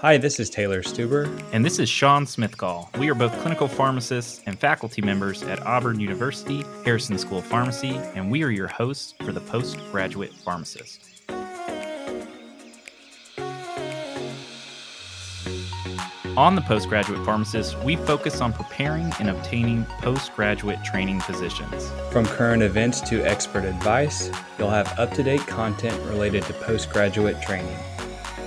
Hi, this is Taylor Stuber. And this is Sean Smithgall. We are both clinical pharmacists and faculty members at Auburn University, Harrison School of Pharmacy, and we are your hosts for the Postgraduate Pharmacist. On the Postgraduate Pharmacist, we focus on preparing and obtaining postgraduate training positions. From current events to expert advice, you'll have up to date content related to postgraduate training.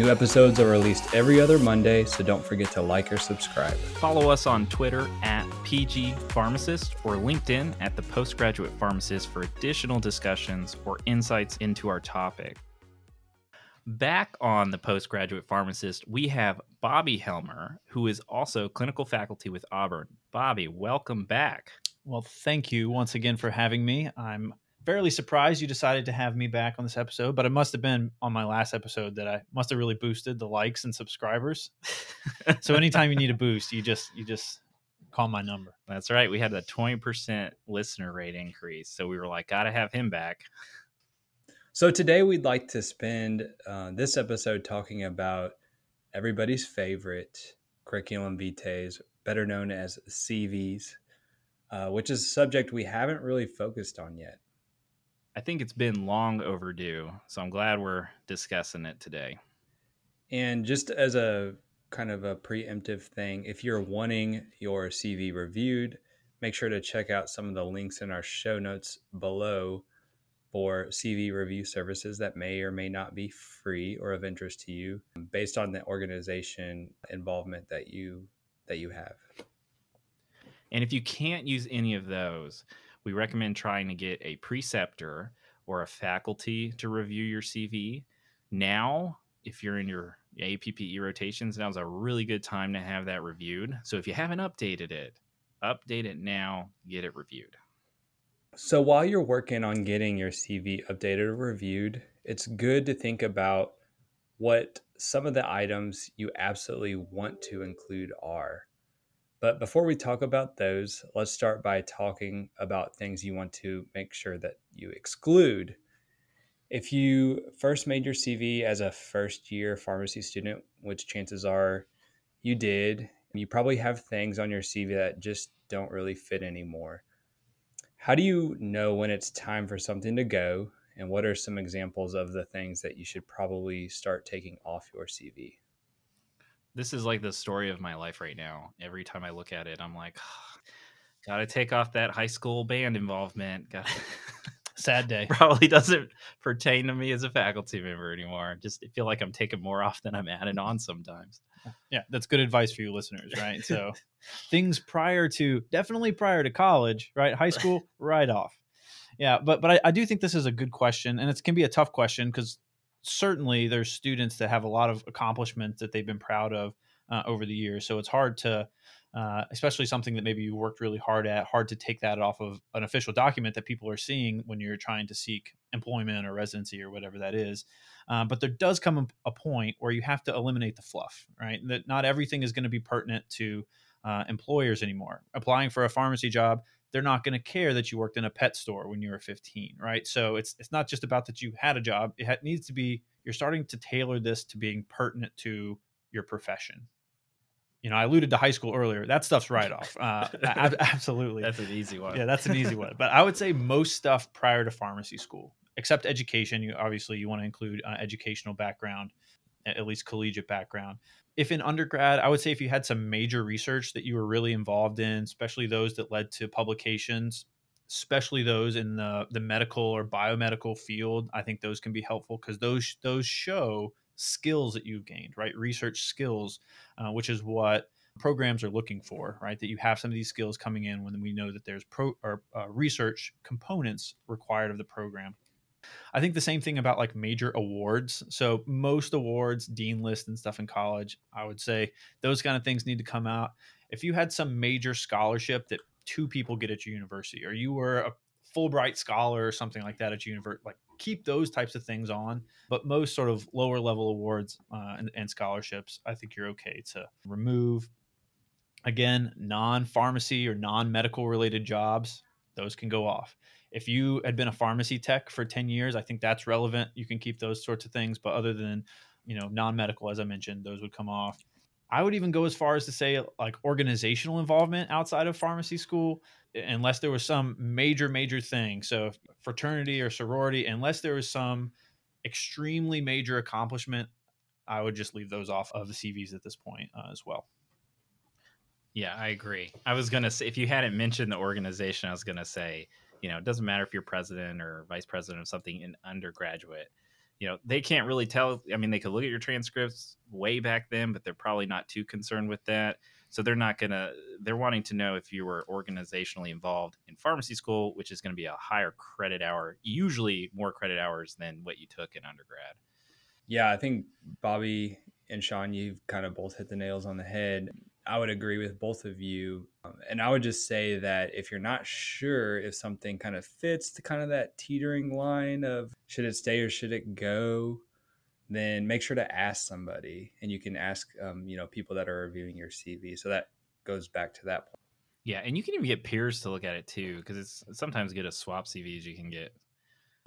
New episodes are released every other Monday, so don't forget to like or subscribe. Follow us on Twitter at PG Pharmacist or LinkedIn at the Postgraduate Pharmacist for additional discussions or insights into our topic. Back on the Postgraduate Pharmacist, we have Bobby Helmer, who is also clinical faculty with Auburn. Bobby, welcome back. Well, thank you once again for having me. I'm fairly surprised you decided to have me back on this episode, but it must have been on my last episode that I must have really boosted the likes and subscribers. so anytime you need a boost, you just you just call my number. That's right. We had a 20% listener rate increase. So we were like, got to have him back. So today we'd like to spend uh, this episode talking about everybody's favorite curriculum vitae, better known as CVs, uh, which is a subject we haven't really focused on yet. I think it's been long overdue. So I'm glad we're discussing it today. And just as a kind of a preemptive thing, if you're wanting your CV reviewed, make sure to check out some of the links in our show notes below for CV review services that may or may not be free or of interest to you based on the organization involvement that you that you have. And if you can't use any of those, we recommend trying to get a preceptor or a faculty to review your CV. Now, if you're in your APPE rotations, now's a really good time to have that reviewed. So if you haven't updated it, update it now, get it reviewed. So while you're working on getting your CV updated or reviewed, it's good to think about what some of the items you absolutely want to include are. But before we talk about those, let's start by talking about things you want to make sure that you exclude. If you first made your CV as a first year pharmacy student, which chances are you did, you probably have things on your CV that just don't really fit anymore. How do you know when it's time for something to go? And what are some examples of the things that you should probably start taking off your CV? This is like the story of my life right now. Every time I look at it, I'm like, oh, gotta take off that high school band involvement. Got sad day. Probably doesn't pertain to me as a faculty member anymore. Just feel like I'm taking more off than I'm adding on sometimes. Yeah, that's good advice for you listeners, right? So things prior to definitely prior to college, right? High school, right off. Yeah, but but I, I do think this is a good question, and it can be a tough question because certainly there's students that have a lot of accomplishments that they've been proud of uh, over the years. So it's hard to, uh, especially something that maybe you worked really hard at, hard to take that off of an official document that people are seeing when you're trying to seek employment or residency or whatever that is. Um, but there does come a point where you have to eliminate the fluff, right? That not everything is going to be pertinent to uh, employers anymore. Applying for a pharmacy job they're not going to care that you worked in a pet store when you were 15 right? So it's it's not just about that you had a job it needs to be you're starting to tailor this to being pertinent to your profession. You know i alluded to high school earlier that stuff's right off uh, absolutely. That's an easy one. Yeah that's an easy one but i would say most stuff prior to pharmacy school except education you obviously you want to include uh, educational background at least collegiate background if in undergrad, I would say if you had some major research that you were really involved in, especially those that led to publications, especially those in the, the medical or biomedical field, I think those can be helpful because those those show skills that you've gained, right? Research skills, uh, which is what programs are looking for, right? That you have some of these skills coming in when we know that there's pro or uh, research components required of the program. I think the same thing about like major awards. So most awards, dean list and stuff in college, I would say those kind of things need to come out. If you had some major scholarship that two people get at your university, or you were a Fulbright scholar or something like that at your university, like keep those types of things on. But most sort of lower level awards uh, and, and scholarships, I think you're okay to remove. Again, non pharmacy or non medical related jobs, those can go off if you had been a pharmacy tech for 10 years i think that's relevant you can keep those sorts of things but other than you know, non medical, as I mentioned, those would come off. I would even go as far as to say like organizational involvement outside of pharmacy school, unless there was some major, major thing. So fraternity or sorority, unless there was some extremely major accomplishment, I would just leave those off of the CVs at this point uh, as well. Yeah, I agree. I was gonna say if you hadn't mentioned the organization, I was gonna say, you know, it doesn't matter if you're president or vice president of something in undergraduate you know they can't really tell i mean they could look at your transcripts way back then but they're probably not too concerned with that. So they're not gonna they're wanting to know if you were organizationally involved in pharmacy school which is going to be a higher credit hour usually more credit hours than what you took in undergrad. Yeah i think bobby and sean you've kind of both hit the nails on the head I would agree with both of you. Um, and I would just say that if you're not sure if something kind of fits the kind of that teetering line of should it stay or should it go, then make sure to ask somebody. And you can ask, um, you know, people that are reviewing your CV. So that goes back to that point. Yeah. And you can even get peers to look at it too, because it's sometimes good a swap CVs. You can get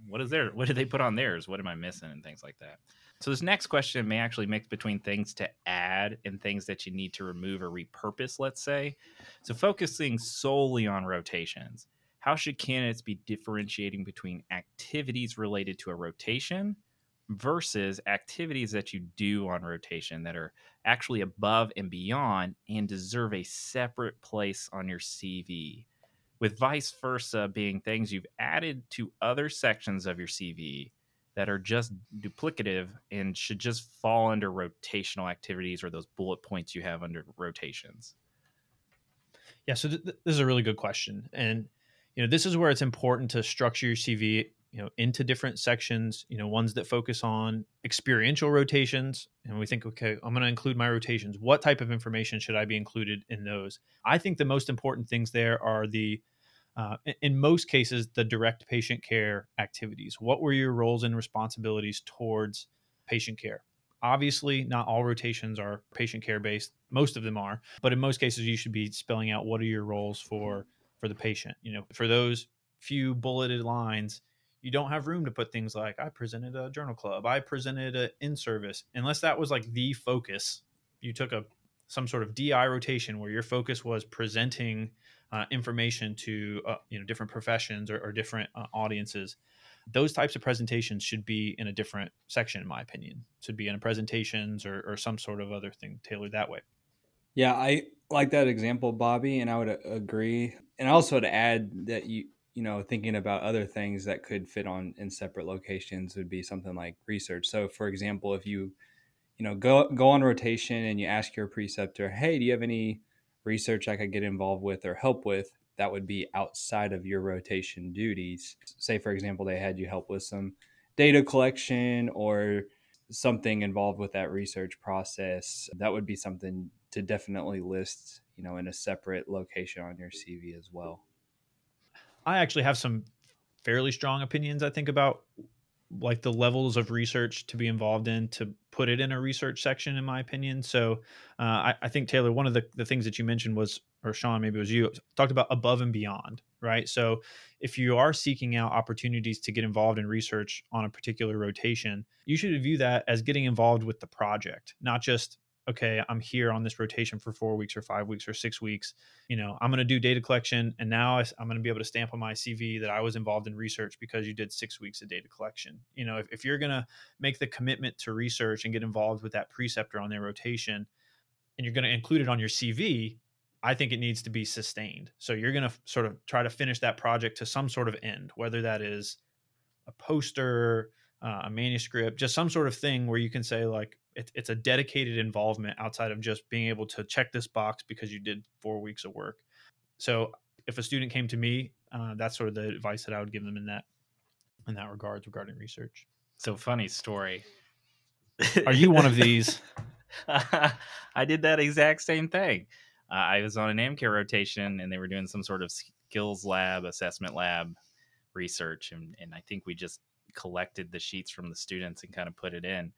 what is there? What did they put on theirs? What am I missing? And things like that. So this next question may actually mix between things to add and things that you need to remove or repurpose, let's say. So focusing solely on rotations, how should candidates be differentiating between activities related to a rotation versus activities that you do on rotation that are actually above and beyond and deserve a separate place on your CV? With vice versa being things you've added to other sections of your CV that are just duplicative and should just fall under rotational activities or those bullet points you have under rotations? Yeah, so th- this is a really good question, and you know this is where it's important to structure your CV, you know, into different sections. You know, ones that focus on experiential rotations, and we think, okay, I'm going to include my rotations. What type of information should I be included in those? I think the most important things there are the uh, in most cases, the direct patient care activities. What were your roles and responsibilities towards patient care? Obviously, not all rotations are patient care based. Most of them are, but in most cases, you should be spelling out what are your roles for for the patient. You know, for those few bulleted lines, you don't have room to put things like I presented a journal club, I presented an in service, unless that was like the focus. You took a some sort of DI rotation where your focus was presenting uh, information to uh, you know different professions or, or different uh, audiences those types of presentations should be in a different section in my opinion. Should be in a presentations or, or some sort of other thing tailored that way. Yeah i like that example bobby and i would uh, agree. And also to add that you you know thinking about other things that could fit on in separate locations would be something like research. So for example if you you know go go on rotation and you ask your preceptor hey do you have any research I could get involved with or help with that would be outside of your rotation duties. Say, for example, they had you help with some data collection or something involved with that research process. That would be something to definitely list, you know, in a separate location on your CV as well. I actually have some fairly strong opinions, I think, about like the levels of research to be involved in to put it in a research section in my opinion. So uh, I, I, think taylor one of the, the things that you mentioned was or sean maybe it was you talked about above and beyond right? So if you are seeking out opportunities to get involved in research on a particular rotation you should view that as getting involved with the project not just okay, I'm here on this rotation for four weeks or five weeks or six weeks. You know, I'm going to do data collection, and now I'm going to be able to stamp on my CV that I was involved in research because you did six weeks of data collection. You know, if, if you're going to make the commitment to research and get involved with that preceptor on their rotation, and you're going to include it on your CV, I think it needs to be sustained. So you're going to sort of try to finish that project to some sort of end, whether that is a poster, uh, a manuscript, just some sort of thing where you can say like, it, it's a dedicated involvement outside of just being able to check this box because you did four weeks of work. So if a student came to me, uh, that's sort of the advice that I would give them in that in that regards regarding research. So funny story. Are you one of these? I did that exact same thing. Uh, I was on an AmCare rotation, and they were doing some sort of skills lab, assessment lab research, and, and I think we just collected the sheets from the students and kind of put it in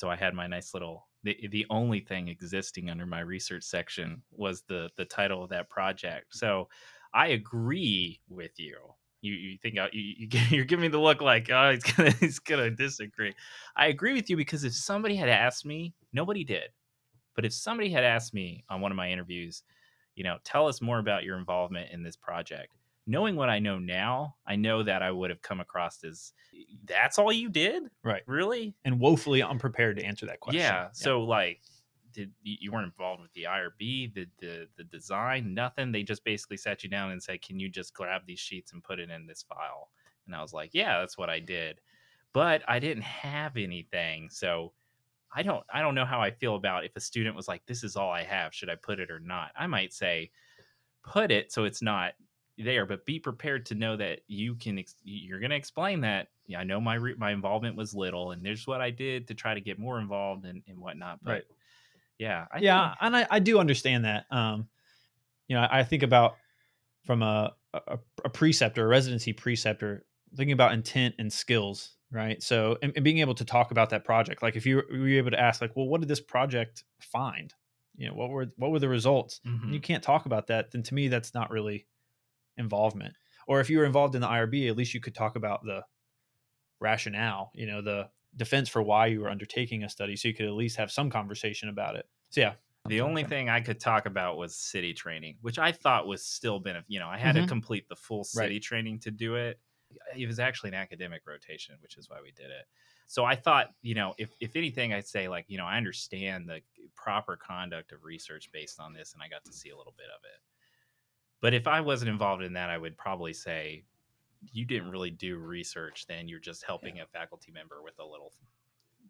so I had my nice little the, the only thing existing under my research section was the the title of that project. So I agree with you. You, you think I, you, you, you're giving me the look like oh he's gonna he's gonna disagree. I agree with you because if somebody had asked me, nobody did, but if somebody had asked me on one of my interviews, you know, tell us more about your involvement in this project. Knowing what I know now, I know that I would have come across as that's all you did, Right. Really? And woefully unprepared to answer that question. Yeah. So like, did you you weren't involved with the IRB, the the the design, nothing? They just basically sat you down and said, "Can you just grab these sheets and put it in this file?" And I was like, "Yeah, that's what I did," but I didn't have anything, so I don't I don't know how I feel about if a student was like, "This is all I have. Should I put it or not?" I might say, "Put it so it's not." There but be prepared to know that you can ex- you're going to explain that yeah, i know my re- my involvement was little and there's what i did to try to get more involved and, and whatnot but Right. yeah I yeah, think- and I, I do understand that. Um, you know, I think about from a, a a preceptor, a residency preceptor, thinking about intent and skills, right? So, and, and being able to talk about that project, like if you were you able to ask, like, well, what did this project find? You know, what were what were the results? Mhm. You can't talk about that, then to me, that's not really involvement. Or if you were involved in the IRB, at least you could talk about the rationale, you know, the defense for why you were undertaking a study, so you could at least have some conversation about it. So yeah, the only thing i could talk about was CITI training which i thought was still benefit you know i had to Mhm. complete the full CITI training to do it it was actually an academic rotation which is why we did it so i thought you know if, if anything i'd say like you know i understand the proper conduct of research based on this and i got to see a little bit of it but if i wasn't involved in that i would probably say you didn't really do research then you're just helping a faculty member with a little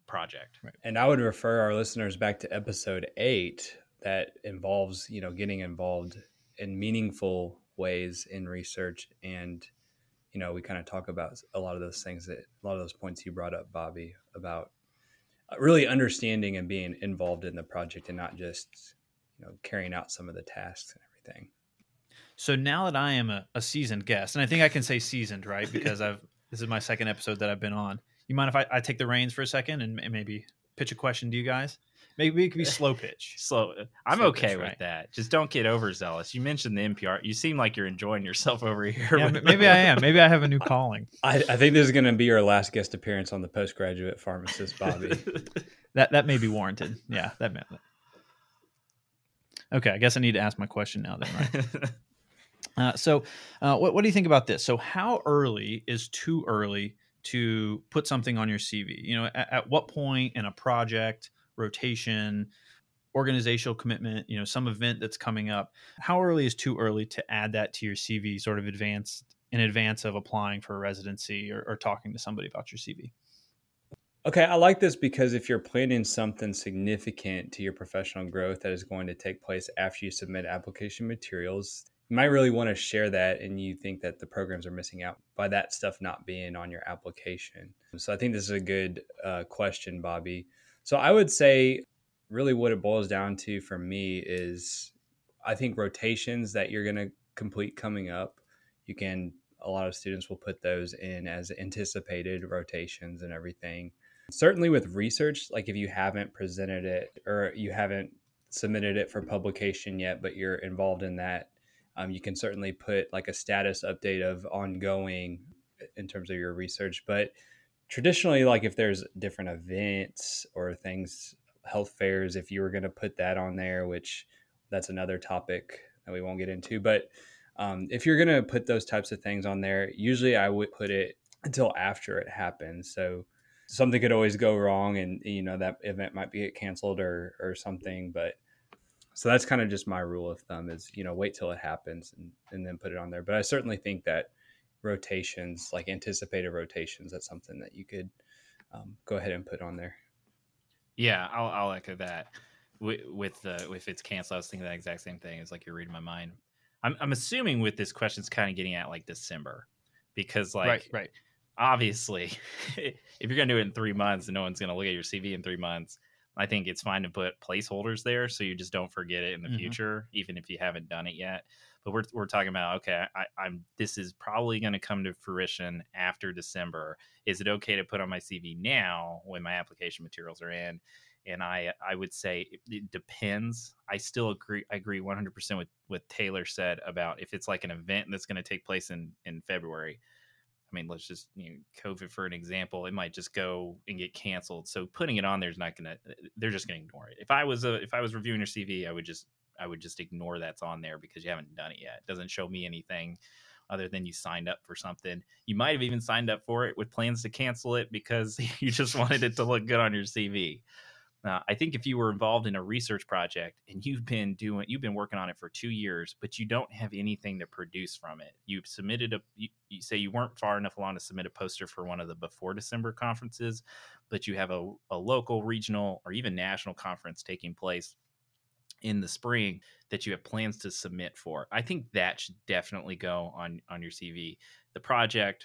project And I would refer our listeners back to episode eight that involves, you know, getting involved in meaningful ways in research. And, you know, we kind of talk about a lot of those things that a lot of those points you brought up, Bobby, about uh, really understanding and being involved in the project and not just, you know, carrying out some of the tasks and everything. So now that I am a, a seasoned guest, and I think I can say seasoned, right? Because I've this is my second episode that I've been on. You mind if I, I take the reins for a second and, and maybe pitch a question to you guys? Maybe it could be slow pitch. slow uh, i'm Slow okay pitch, with right. that just don't get overzealous you mentioned the npr you seem like you're enjoying yourself over here Yeah, maybe I am. Maybe I have a new calling. I, I think this is going to be your last guest appearance on the postgraduate pharmacist, Bobby. That that may be warranted. Yeah, that meant that. Okay, I guess I need to ask my question now then, right? Uh, so, uh, what, what do you think about this? So, how early is too early to put something on your CV? You know, at, at what point in a project, rotation, organizational commitment, you know, some event that's coming up, how early is too early to add that to your CV, sort of advanced in advance of applying for a residency or, or talking to somebody about your CV? Okay, I like this because if you're planning something significant to your professional growth that is going to take place after you submit application materials, might really want to share that and you think that the programs are missing out by that stuff not being on your application. So I think this is a good uh, question, Bobby. So I would say, really, what it boils down to for me is I think rotations that you're going to complete coming up, you can, a lot of students will put those in as anticipated rotations and everything certainly with research like if you haven't presented it or you haven't submitted it for publication yet but you're involved in that um, you can certainly put like a status update of ongoing in terms of your research but traditionally like if there's different events or things health fairs if you were going to put that on there which that's another topic that we won't get into but um, if you're going to put those types of things on there usually i would put it until after it happens. So something could always go wrong and you know that event might be canceled or or something but so that's kind of just my rule of thumb is you know wait till it happens and, and then put it on there. But i certainly think that rotations like anticipated rotations that's something that you could um, go ahead and put on there. Yeah i'll, I'll echo that. With, with the if it's canceled i was thinking the exact same thing it's like you're reading my mind. I'm, I'm assuming with this question it's kind of getting at like december because like right, right. obviously if you're going to do it in three months and no one's going to look at your cv in three months i think it's fine to put placeholders there so you just don't forget it in the Mhm. future even if you haven't done it yet but we're, we're talking about okay I, i'm this is probably going to come to fruition after december is it okay to put on my cv now when my application materials are in and I I would say it, it depends. I still agree. I agree 100 percent with what Taylor said about if it's like an event that's going to take place in in February. I mean, let's just you know, COVID for an example. It might just go and get canceled. So putting it on there is not going to. Uh, they're just to ignore it. If I was a if I was reviewing your CV, I would just I would just ignore that's on there because you haven't done it yet. It doesn't show me anything other than you signed up for something. You might have even signed up for it with plans to cancel it because you just wanted it to look good on your CV. Uh, I think if you were involved in a research project and you've been doing, you've been working on it for two years, but you don't have anything to produce from it. You've submitted a, you, you say you weren't far enough along to submit a poster for one of the before December conferences, but you have a, a local, regional, or even national conference taking place in the spring that you have plans to submit for. I think that should definitely go on on your CV. The project,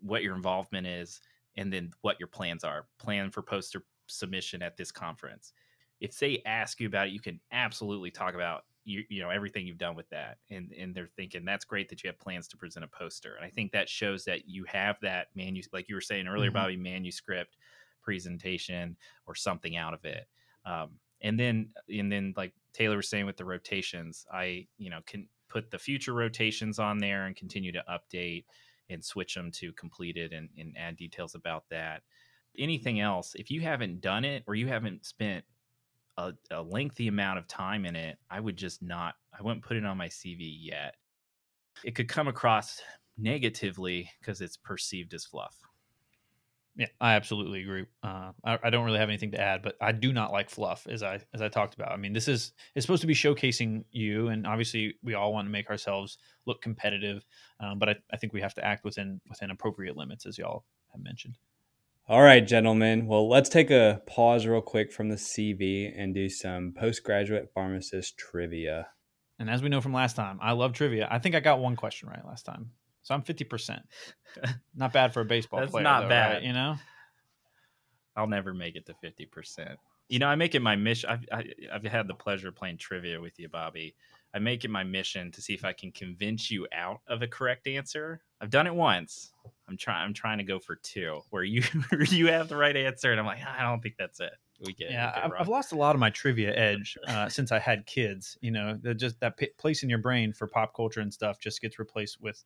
what your involvement is, and then what your plans are. Plan for poster submission at this conference. If they ask you about it, you can absolutely talk about you, you know everything you've done with that and and they're thinking that's great that you have plans to present a poster and i think that shows that you have that manu like you were saying earlier mm-hmm. bobby manuscript presentation or something out of it um, and then and then like taylor was saying with the rotations i you know can put the future rotations on there and continue to update and switch them to completed and, and add details about that anything else, if you haven't done it or you haven't spent a, a, lengthy amount of time in it, I would just not, I wouldn't put it on my CV yet. It could come across negatively because it's perceived as fluff. Yeah, I absolutely agree. Uh, I, I, don't really have anything to add, but I do not like fluff, as I as I talked about. I mean, this is it's supposed to be showcasing you, and obviously we all want to make ourselves look competitive, um, but I, I think we have to act within within appropriate limits, as y'all have mentioned. All right, gentlemen. Well, let's take a pause real quick from the CV and do some postgraduate pharmacist trivia. And as we know from last time, I love trivia. I think I got one question right last time. So I'm 50%. not bad for a baseball That's player. not though, bad. Right? You know? I'll never make it to 50%. You know, I make it my mission. I've, I, have i have had the pleasure of playing trivia with you, Bobby. I make it my mission to see if I can convince you out of a correct answer. I've done it once. I'm trying. I'm trying to go for two, where you you have the right answer, and I'm like, I don't think that's it. We get. Yeah, I've, I've, lost a lot of my trivia edge uh, since I had kids. You know, just that p- place in your brain for pop culture and stuff just gets replaced with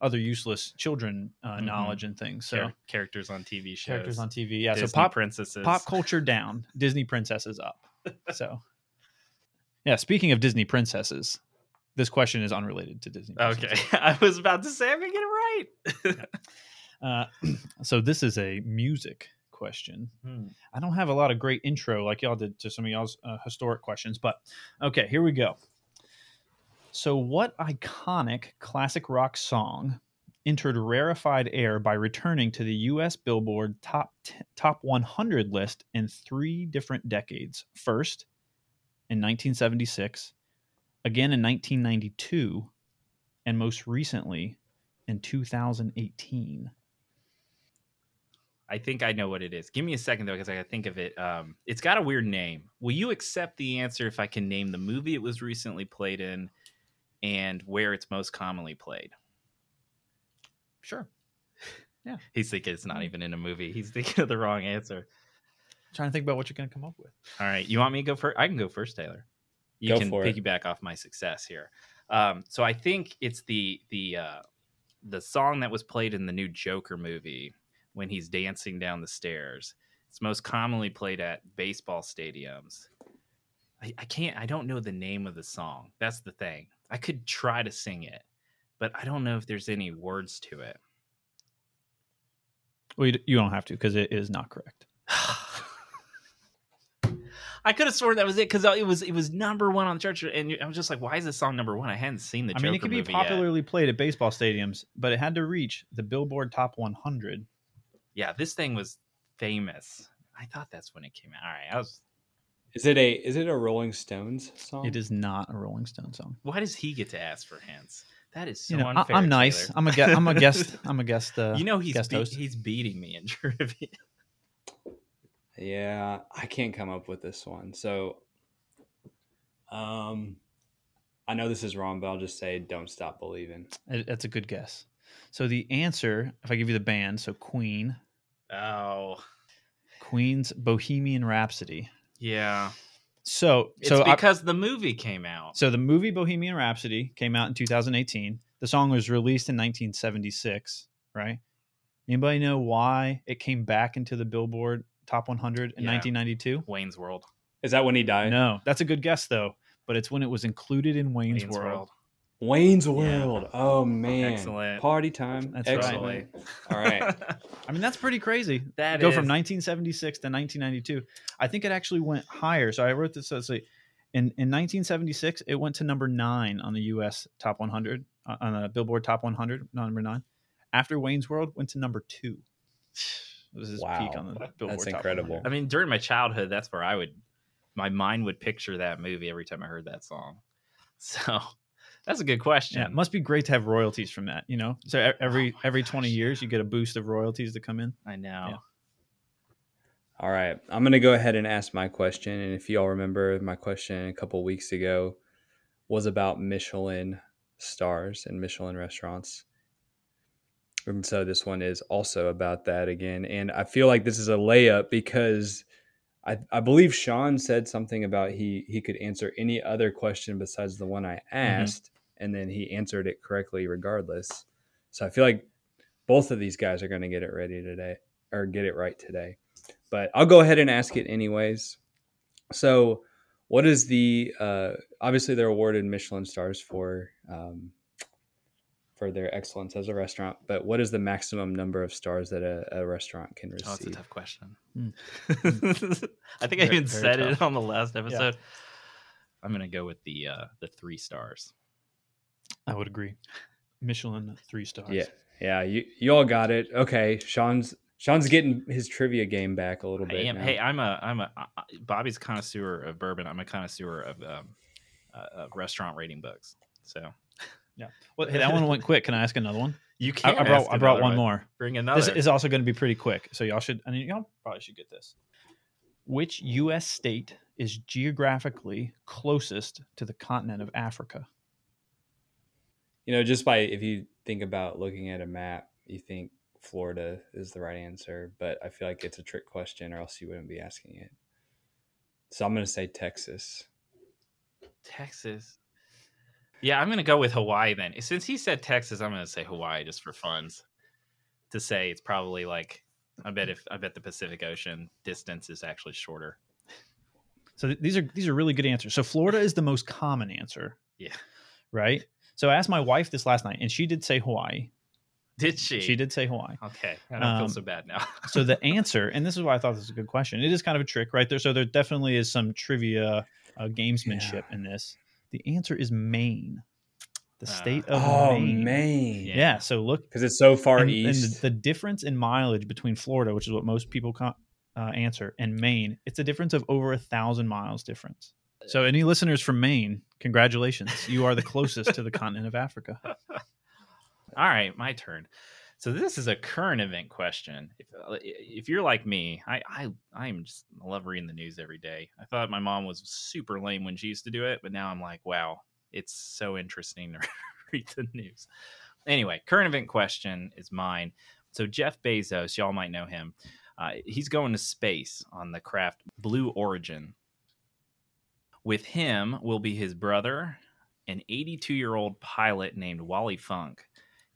other useless children uh, mm-hmm. knowledge and things. So Char- characters on TV shows, characters on TV. Yeah, Disney so pop princesses, pop culture down, Disney princesses up. so, yeah. Speaking of Disney princesses, this question is unrelated to Disney. Okay, I was about to say I'm gonna get it right. uh, so this is a music question. Hmm. I don't have a lot of great intro like y'all did to some of y'all's uh, historic questions, but okay, here we go. So, what iconic classic rock song entered rarefied air by returning to the U.S. Billboard top t- top 100 list in three different decades? First, in 1976 again in 1992, and most recently in 2018. I think I know what it is. Give me a second though, because I gotta think of it. Um, it's got a weird name. Will you accept the answer if I can name the movie it was recently played in and where it's most commonly played? Sure. Yeah. He's thinking it's not even in a movie. He's thinking of the wrong answer. Trying to think about what you're gonna come up with. All right. You want me to go first? I can go first, Taylor you Go can piggyback it. off my success here. Um, so I think it's the the uh, the song that was played in the new Joker movie when he's dancing down the stairs. It's most commonly played at baseball stadiums. I, I can't. I don't know the name of the song. That's the thing. I could try to sing it, but I don't know if there's any words to it. Well, you, you don't have to because it is not correct. I could have sworn that was it because it was it was number one on the chart, and I was just like, "Why is this song number one?" I hadn't seen the. I mean, it could be popularly yet. played at baseball stadiums, but it had to reach the Billboard Top 100. Yeah, this thing was famous. I thought that's when it came out. All right, I was. Is it a is it a Rolling Stones song? It is not a Rolling Stone song. Why does he get to ask for hints? That is so you know, unfair. I'm nice. I'm a guest. I'm a guest. I'm a guest. Uh, you know he's guest be- he's beating me in trivia. Yeah, I can't come up with this one. So, um, I know this is wrong, but I'll just say "Don't Stop Believing." That's a good guess. So the answer, if I give you the band, so Queen. Oh, Queen's Bohemian Rhapsody. Yeah. So It's so I- because the movie came out. so the movie Bohemian Rhapsody came out in 2018. The song was released in 1976, right? Anybody know why it came back into the Billboard Top 100 in Yeah. 1992? Wayne's World. Is that when he died? No, that's a good guess though. But it's when it was included in Wayne's, Wayne's World. World. Wayne's World. Oh man. Excellent. Party time. That's right. All right. I mean, that's pretty crazy. That Go is- from 1976 to 1992. I think it actually went higher. So I wrote this as a, in in 1976, it went to number nine on the U.S. Top 100 uh, on the Billboard Top 100, number nine. After Wayne's World, went to number two. It was his peak on the Billboard. That's incredible. 100. I mean, during my childhood, that's where I would, my mind would picture that movie every time I heard that song. So that's a good question. Yeah, it must be great to have royalties from that. You know, so oh every Oh my every 20 gosh. years you get a boost of royalties to come in. I know. All right. I'm going to go ahead and ask my question. And if y'all remember, my question a couple weeks ago was about Michelin stars and Michelin restaurants. And so this one is also about that again. And I feel like this is a layup because I, I believe Sean said something about he, he could answer any other question besides the one I asked. And then he answered it correctly regardless. So I feel like both of these guys are going to get it ready today or get it right today but I'll go ahead and ask it anyways. So, what is the uh, obviously they're awarded Michelin stars for um, for their excellence as a restaurant, but what is the maximum number of stars that a, a restaurant can receive? Oh, it's a tough question. Hmm. I think I Very- even very said it on the last episode. I'm gonna go with the uh the three stars. I would agree. Michelin three stars. yeah, yeah, you you all got it. Okay, Sean's Sean's getting his trivia game back a little I bit. am. now. Hey, I'm a. I'm a. I- I- Bobby's connoisseur of bourbon. I'm a connoisseur of um, uh, of restaurant rating books. So Well, hey, that one went quick. Can I ask another one? you can. I brought I brought one more. Bring another. This is also going to be pretty quick, so y'all should. I mean, y'all probably should get this. Which U.S. state is geographically closest to the continent of Africa? you know, just by if you think about looking at a map, you think Florida is the right answer, but I feel like it's a trick question, or else you wouldn't be asking it. So I'm going to say Texas. Texas. Yeah, I'm gonna go with Hawaii then. Since he said Texas, I'm gonna say Hawaii just for funds. To say it's probably like I bet if I bet the Pacific Ocean distance is actually shorter. So th- these are these are really good answers. So Florida is the most common answer. Yeah. Right. So I asked my wife this last night, and she did say Hawaii. Did she? She did say Hawaii. Okay, I don't feel Um, so bad now. So the answer, and this is why I thought this was a good question. It is kind of a trick, right there. So there definitely is some trivia, uh, gamesmanship in this. The answer is Maine, the state of Oh, Maine. Maine. Yeah. Yeah. So look, Because it's so far and, and east. the, the difference in mileage between Florida, which is what most people co- uh, answer, and Maine, it's a difference of over a thousand miles difference. So any listeners from Maine, congratulations, you are the closest to the continent of Africa. All right, my turn. So this is a current event question. If uh, if you're like me, I I I'm just I love reading the news every day. I thought my mom was super lame when she used to do it, but now I'm like, wow, it's so interesting to read the news. Anyway, current event question is mine. So Jeff Bezos, y'all might know him. Uh, he's going to space on the craft Blue Origin. With him will be his brother, an 82 year old pilot named Wally Funk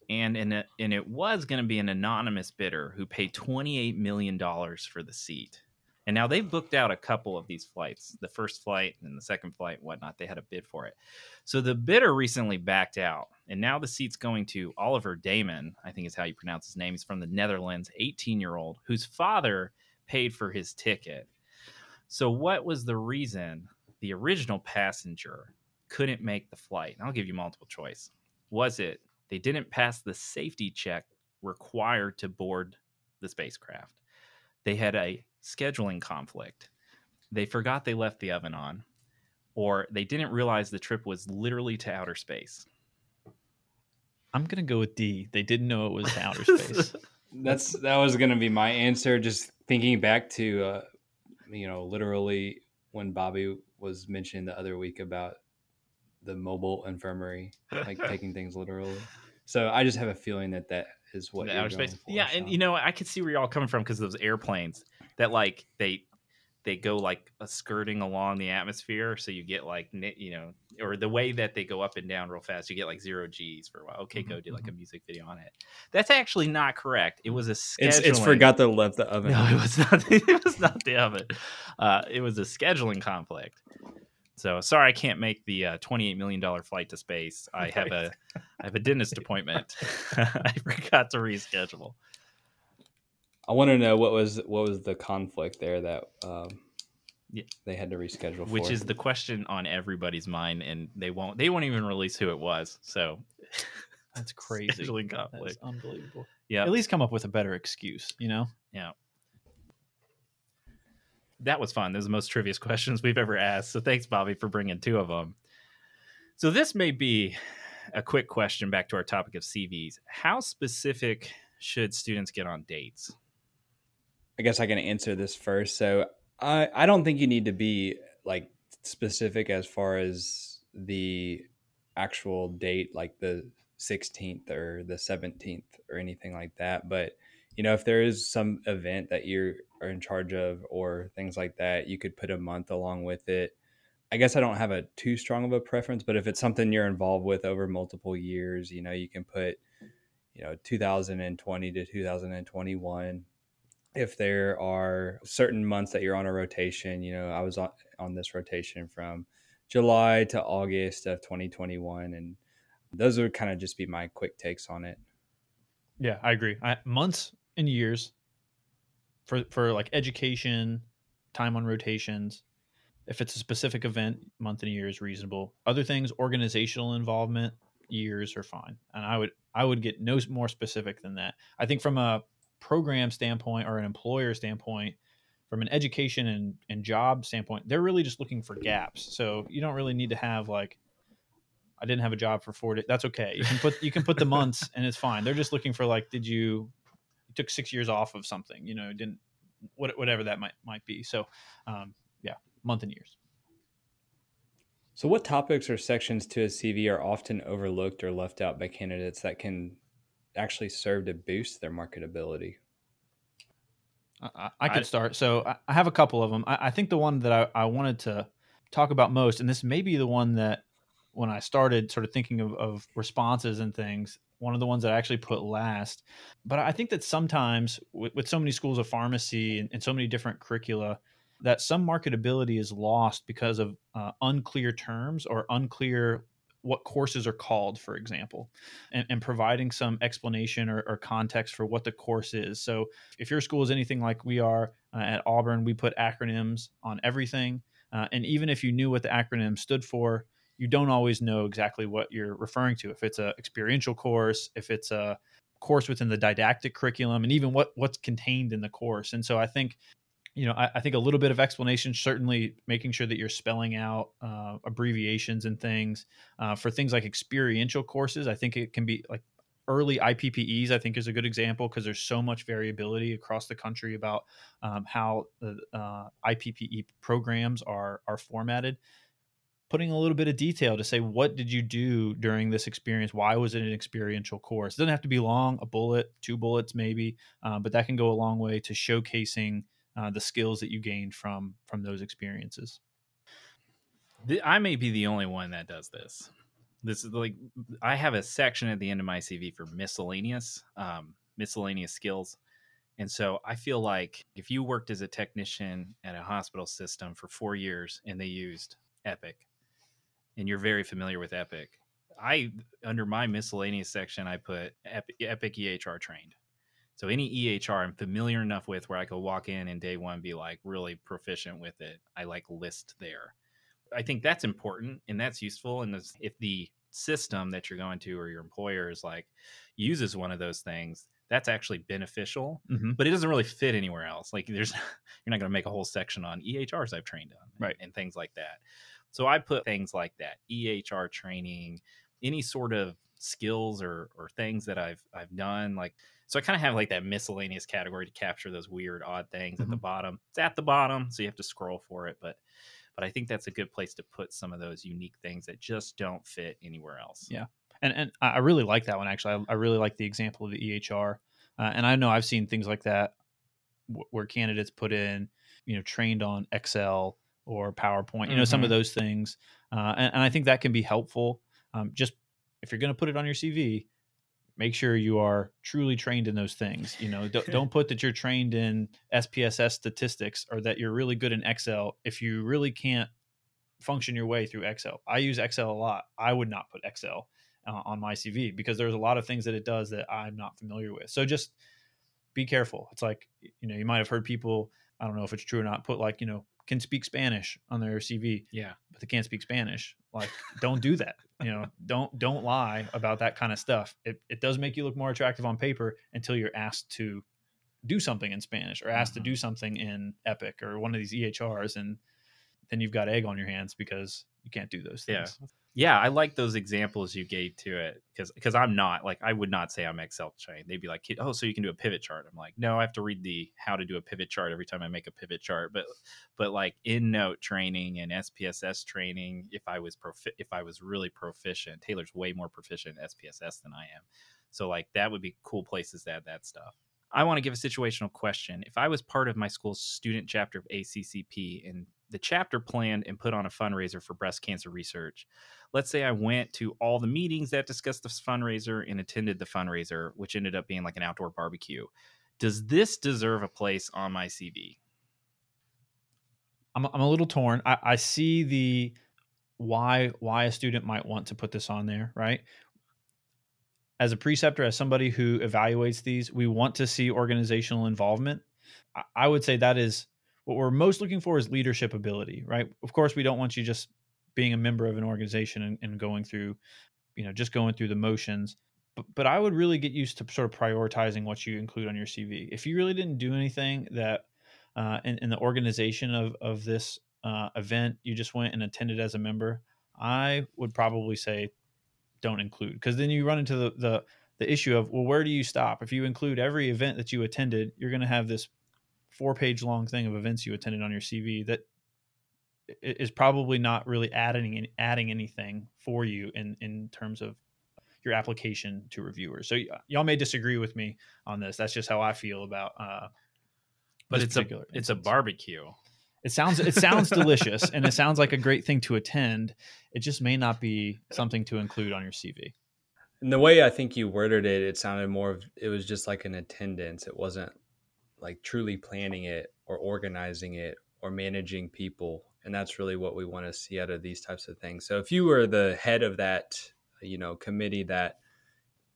and in it, and it was going to be an anonymous bidder who paid 28 million dollars for the seat. And now they've booked out a couple of these flights, the first flight and the second flight, whatnot. They had a bid for it. So the bidder recently backed out, and now the seat's going to Oliver Daemen. I think is how you pronounce his name. He's from the Netherlands, 18 year old, whose father paid for his ticket. So what was the reason the original passenger couldn't make the flight? And I'll give you multiple choice. Was it they didn't pass the safety check required to board the spacecraft. They had a scheduling conflict. They forgot they left the oven on, or they didn't realize the trip was literally to outer space. I'm gonna go with D. They didn't know it was outer space. That's that was to be my answer. Just thinking back to, uh, you know, literally when Bobby was mentioning the other week about the mobile infirmary, like taking things literally. So I just have a feeling that that is what outer space. for, yeah, and you know, I could see where you're all coming from because those airplanes that like they they go like a skirting along the atmosphere, so you get like you know, or the way that they go up and down real fast, you get like zero G's for a while. Okay, go do like a music video on it. That's actually not correct. It was a scheduling. It's, it's forgot to left the oven. No, it was not. It was not the oven. Uh, it was a scheduling conflict. So sorry, I can't make the uh, twenty-eight million dollar flight to space. I have a, I have a dentist appointment. I forgot to reschedule. I want to know what was what was the conflict there that um, Yeah. they had to reschedule. For which for. is the question on everybody's mind, and they won't. They won't even release who it was. So That's crazy. scheduling That's conflict. unbelievable. Yeah, At least come up with a better excuse, you know? yeah. That was fun. Those are the most trivial questions we've ever asked. So thanks, Bobby, for bringing two of them. So this may be a quick question back to our topic of CVs. How specific should students get on dates? I guess I can answer this first. So I I don't think you need to be like specific as far as the actual date, like the 16th or the 17th or anything like that. But you know, if there is some event that you are in charge of or things like that, you could put a month along with it. I guess I don't have a too strong of a preference, but if it's something you're involved with over multiple years, you know, you can put, you know, 2020 to 2021 if there are certain months that you're on a rotation, you know, I was on, on this rotation from July to August of 2021. And those would kind of just be my quick takes on it. Yeah, I agree. I, months and years for for like education, time on rotations. If it's a specific event, month and year is reasonable. Other things, organizational involvement, years are fine. And I would I would get no more specific than that. I think from a program standpoint or an employer standpoint, from an education and, and job standpoint, they're really just looking for gaps. So you don't really need to have like I didn't have a job for four days. That's okay. You can put you can put the months and it's fine. They're just looking for like, did you, you took six years off of something? You know, didn't what, whatever that might might be. So, um, yeah, month and years. So, what topics or sections to a CV are often overlooked or left out by candidates that can actually serve to boost their marketability? I, I, I could I- start. So I, I have a couple of them. I, I think the one that I, I wanted to talk about most, and this may be the one that when I started sort of thinking of, of responses and things, one of the ones that I actually put last. But I think that sometimes with, with so many schools of pharmacy and, and so many different curricula, that some marketability is lost because of uh, unclear terms or unclear what courses are called, for example, and, and providing some explanation or, or context for what the course is. So if your school is anything like we are uh, at Auburn, we put acronyms on everything. Uh, and even if you knew what the acronym stood for, you don't always know exactly what you're referring to. If it's a experiential course, if it's a course within the didactic curriculum, and even what what's contained in the course. And so I think, you know, I, I think a little bit of explanation, certainly making sure that you're spelling out uh, abbreviations and things uh, for things like experiential courses. I think it can be like early IPPEs, I think is a good example because there's so much variability across the country about um, how the uh, IPPE programs are are formatted. Putting a little bit of detail to say what did you do during this experience? Why was it an experiential course? It doesn't have to be long, a bullet, two bullets maybe, uh, but that can go a long way to showcasing uh, the skills that you gained from from those experiences. I may be the only one that does this. This is like I have a section at the end of my CV for miscellaneous, um, miscellaneous skills, and so I feel like if you worked as a technician at a hospital system for four years and they used Epic, and you're very familiar with Epic, I under my miscellaneous section I put Epic, Epic EHR trained. So any EHR I'm familiar enough with where I could walk in and day one be like really proficient with it. I like list there. I think that's important and that's useful. And if the system that you're going to or your employer is like uses one of those things, that's actually beneficial. Mm-hmm. But it doesn't really fit anywhere else. Like there's you're not going to make a whole section on EHRs I've trained on, Right. and things like that. So I put things like that, EHR training, any sort of skills or or things that I've I've done like so I kind of have like that miscellaneous category to capture those weird odd things at the bottom. It's at the bottom, so you have to scroll for it, but but I think that's a good place to put some of those unique things that just don't fit anywhere else. Yeah. and and I I really like that one actually. I, I really like the example of the EHR, uh, and I know I've seen things like that w- where candidates put in you know trained on Excel or PowerPoint, you know, some of those things. Uh, and, and I think that can be helpful. Um, just if you're going to put it on your CV, make sure you are truly trained in those things. You know, don't, don't put that you're trained in SPSS statistics or that you're really good in Excel if you really can't function your way through Excel. I use Excel a lot. I would not put Excel uh, on my CV because there's a lot of things that it does that I'm not familiar with. So just be careful. It's like, you know, you might have heard people, I don't know if it's true or not, put like, you know, can speak Spanish on their CV. Yeah. But they can't speak Spanish. Like, don't do that. You know, don't don't lie about that kind of stuff. It it does make you look more attractive on paper until you're asked to do something in Spanish or asked mm-hmm. to do something in Epic or one of these EHRs and then you've got egg on your hands because you can't do those things. Yeah. Yeah, I like those examples you gave to it because because I'm not like I would not say I'm Excel trained. They'd be like, oh, so you can do a pivot chart. I'm like, no, I have to read the how to do a pivot chart every time I make a pivot chart. But but like EndNote training and SPSS training, if I was profi- if I was really proficient, Taylor's way more proficient in SPSS than I am. So like that would be cool places to add that stuff. I want to give a situational question. If I was part of my school's student chapter of ACCP and the chapter planned and put on a fundraiser for breast cancer research. Let's say I went to all the meetings that discussed this fundraiser and attended the fundraiser, which ended up being like an outdoor barbecue. Does this deserve a place on my CV? I'm, I'm a little torn. I, I see the why why a student might want to put this on there, right? As a preceptor, as somebody who evaluates these, we want to see organizational involvement. I, I would say that is what we're most looking for is leadership ability, right? Of course, we don't want you just being a member of an organization and, and going through, you know, just going through the motions. But, but I would really get used to sort of prioritizing what you include on your CV. If you really didn't do anything that uh, in, in the organization of, of this uh, event, you just went and attended as a member, I would probably say don't include because then you run into the, the the issue of well where do you stop if you include every event that you attended you're going to have this four page long thing of events you attended on your CV that is probably not really adding adding anything for you in in terms of your application to reviewers. So y- y'all may disagree with me on this. That's just how I feel about. Uh, but it's a instance. it's a barbecue. It sounds it sounds delicious and it sounds like a great thing to attend. It just may not be something to include on your CV. And the way I think you worded it, it sounded more of it was just like an attendance. It wasn't like truly planning it or organizing it or managing people and that's really what we want to see out of these types of things. So if you were the head of that you know committee that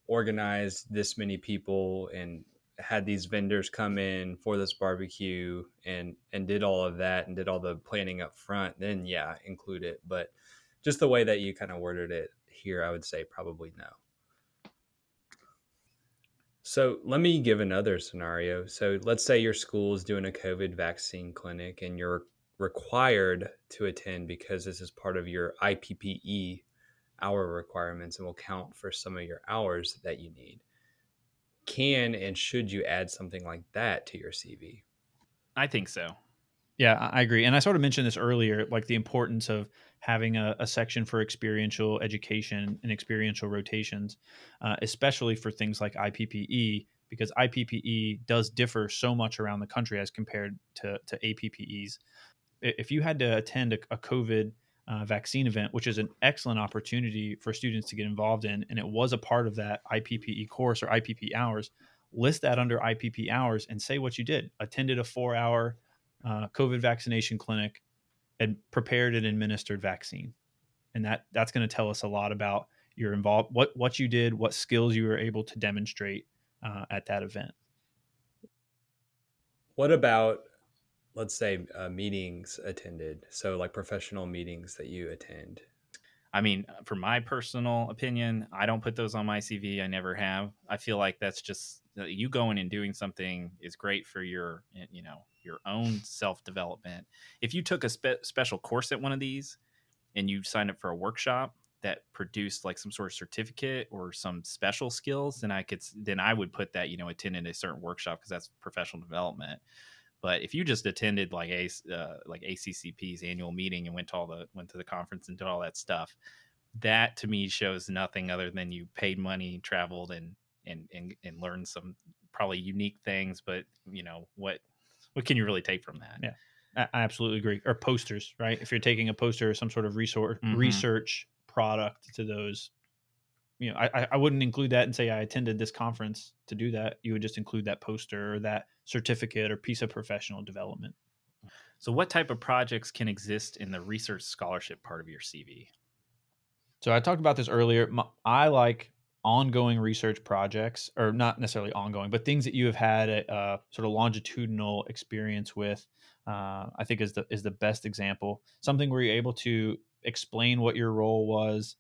organized this many people and had these vendors come in for this barbecue and and did all of that and did all the planning up front then yeah include it. But just the way that you kind of worded it here i would say probably no so let me give another scenario. So let's say your school is doing a COVID vaccine clinic and you're required to attend because this is part of your IPPE hour requirements and will count for some of your hours that you need. Can and should you add something like that to your CV? I think so. Yeah, I agree. And I sort of mentioned this earlier, like the importance of having a, a section for experiential education and experiential rotations, uh, especially for things like IPPE, because IPPE does differ so much around the country as compared to, to APPEs. If you had to attend a, a COVID uh, vaccine event, which is an excellent opportunity for students to get involved in, and it was a part of that IPPE course or IPP hours, list that under IPP hours and say what you did. Attended a four hour uh, COVID vaccination clinic and prepared and administered vaccine, and that that's going to tell us a lot about your involved what what you did, what skills you were able to demonstrate uh, at that event. What about let's say uh, meetings attended? So like professional meetings that you attend. I mean for my personal opinion i don't put those on my cv i never have. I feel like that's just you going and doing something is great for your you know your own self development. If you took a spe- special course at one of these and you signed up for a workshop that produced like some sort of certificate or some special skills, then I could then I would put that you know attended a certain workshop because that's professional development. But if you just attended like a uh, like ACCP's annual meeting and went to all the went to the conference and did all that stuff, that to me shows nothing other than you paid money, traveled, and and and, and learned some probably unique things. But you know what what can you really take from that? Yeah. I absolutely agree. Or posters, right? If you're taking a poster or some sort of resource Mhm. research product to those, you know, I I- I wouldn't include that and say I attended this conference to do that. You would just include that poster or that certificate or piece of professional development. So, what type of projects can exist in the research scholarship part of your CV? So I talked about this earlier. My, I like ongoing research projects, or not necessarily ongoing, but things that you have had a, uh sort of longitudinal experience with. Uh, I think is the is the best example. Something where you're able to explain what your role was,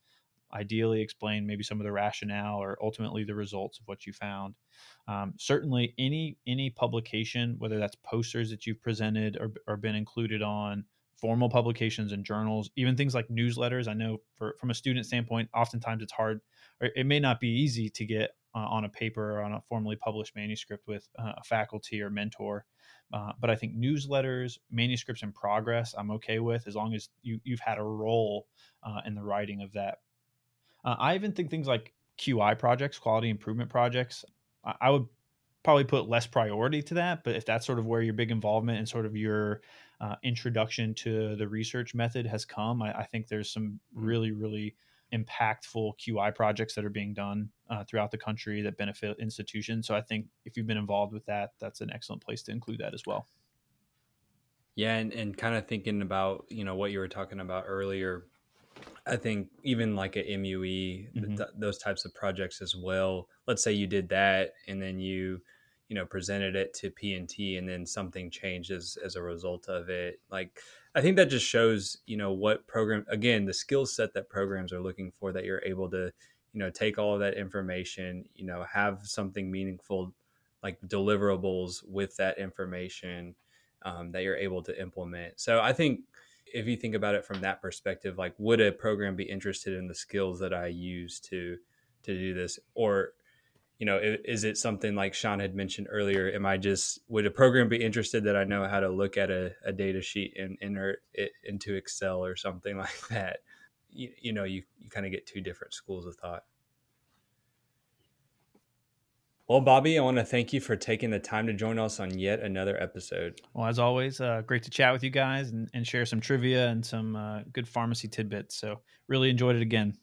ideally explain maybe some of the rationale or ultimately the results of what you found. Um, certainly, any any publication, whether that's posters that you've presented or, or been included on, formal publications and journals, even things like newsletters. I know for from a student standpoint, oftentimes it's hard, it may not be easy to get uh, on a paper or on a formally published manuscript with uh, a faculty or mentor. Uh, but I think newsletters, manuscripts in progress, I'm okay with as long as you you've had a role uh, in the writing of that. Uh, I even think things like QI projects, quality improvement projects, I, I would probably put less priority to that. But if that's sort of where your big involvement and sort of your uh, introduction to the research method has come, I, I think there's some really, really impactful QI projects that are being done uh, throughout the country that benefit institutions. So I think if you've been involved with that, that's an excellent place to include that as well. Yeah, and, and kind of thinking about you know what you were talking about earlier, I think even like a MUE, Mhm. th- those types of projects as well. Let's say you did that, and then you, you know, presented it to P&T, and then something changes as a result of it. Like, I think that just shows, you know, what program again the skill set that programs are looking for. That you're able to, you know, take all of that information, you know, have something meaningful, like deliverables with that information um, that you're able to implement. So I think if you think about it from that perspective, like would a program be interested in the skills that I use to to do this, or you know, is it something like Sean had mentioned earlier? Am I just would a program be interested that I know how to look at a, a data sheet and enter it into Excel or something like that? You, you know, you you kind of get two different schools of thought. Well, Bobby, I want to thank you for taking the time to join us on yet another episode. Well, as always, uh, great to chat with you guys and, and share some trivia and some uh, good pharmacy tidbits. So really enjoyed it again.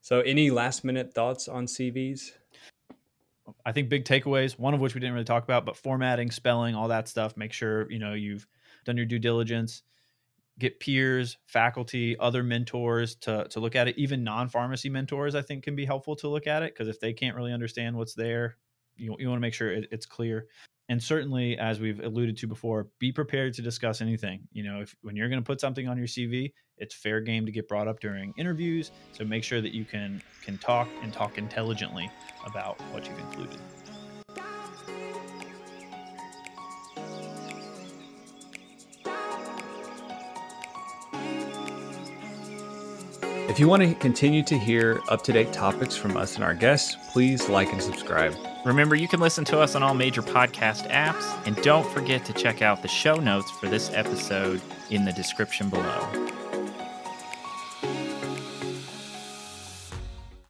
So, any last minute thoughts on CVs? I think big takeaways, one of which we didn't really talk about, but formatting, spelling, all that stuff. Make sure you know you've done your due diligence. Get peers, faculty, other mentors to to look at it. Even non pharmacy mentors, I think, can be helpful to look at it because if they can't really understand what's there, you you want to make sure it, it's clear. And certainly, as we've alluded to before, be prepared to discuss anything. You know, if when you're going to put something on your CV, it's fair game to get brought up during interviews. So make sure that you can can talk and talk intelligently about what you've included. If you want to continue to hear up to date topics from us and our guests, please like and subscribe. Remember, you can listen to us on all major podcast apps, and don't forget to check out the show notes for this episode in the description below.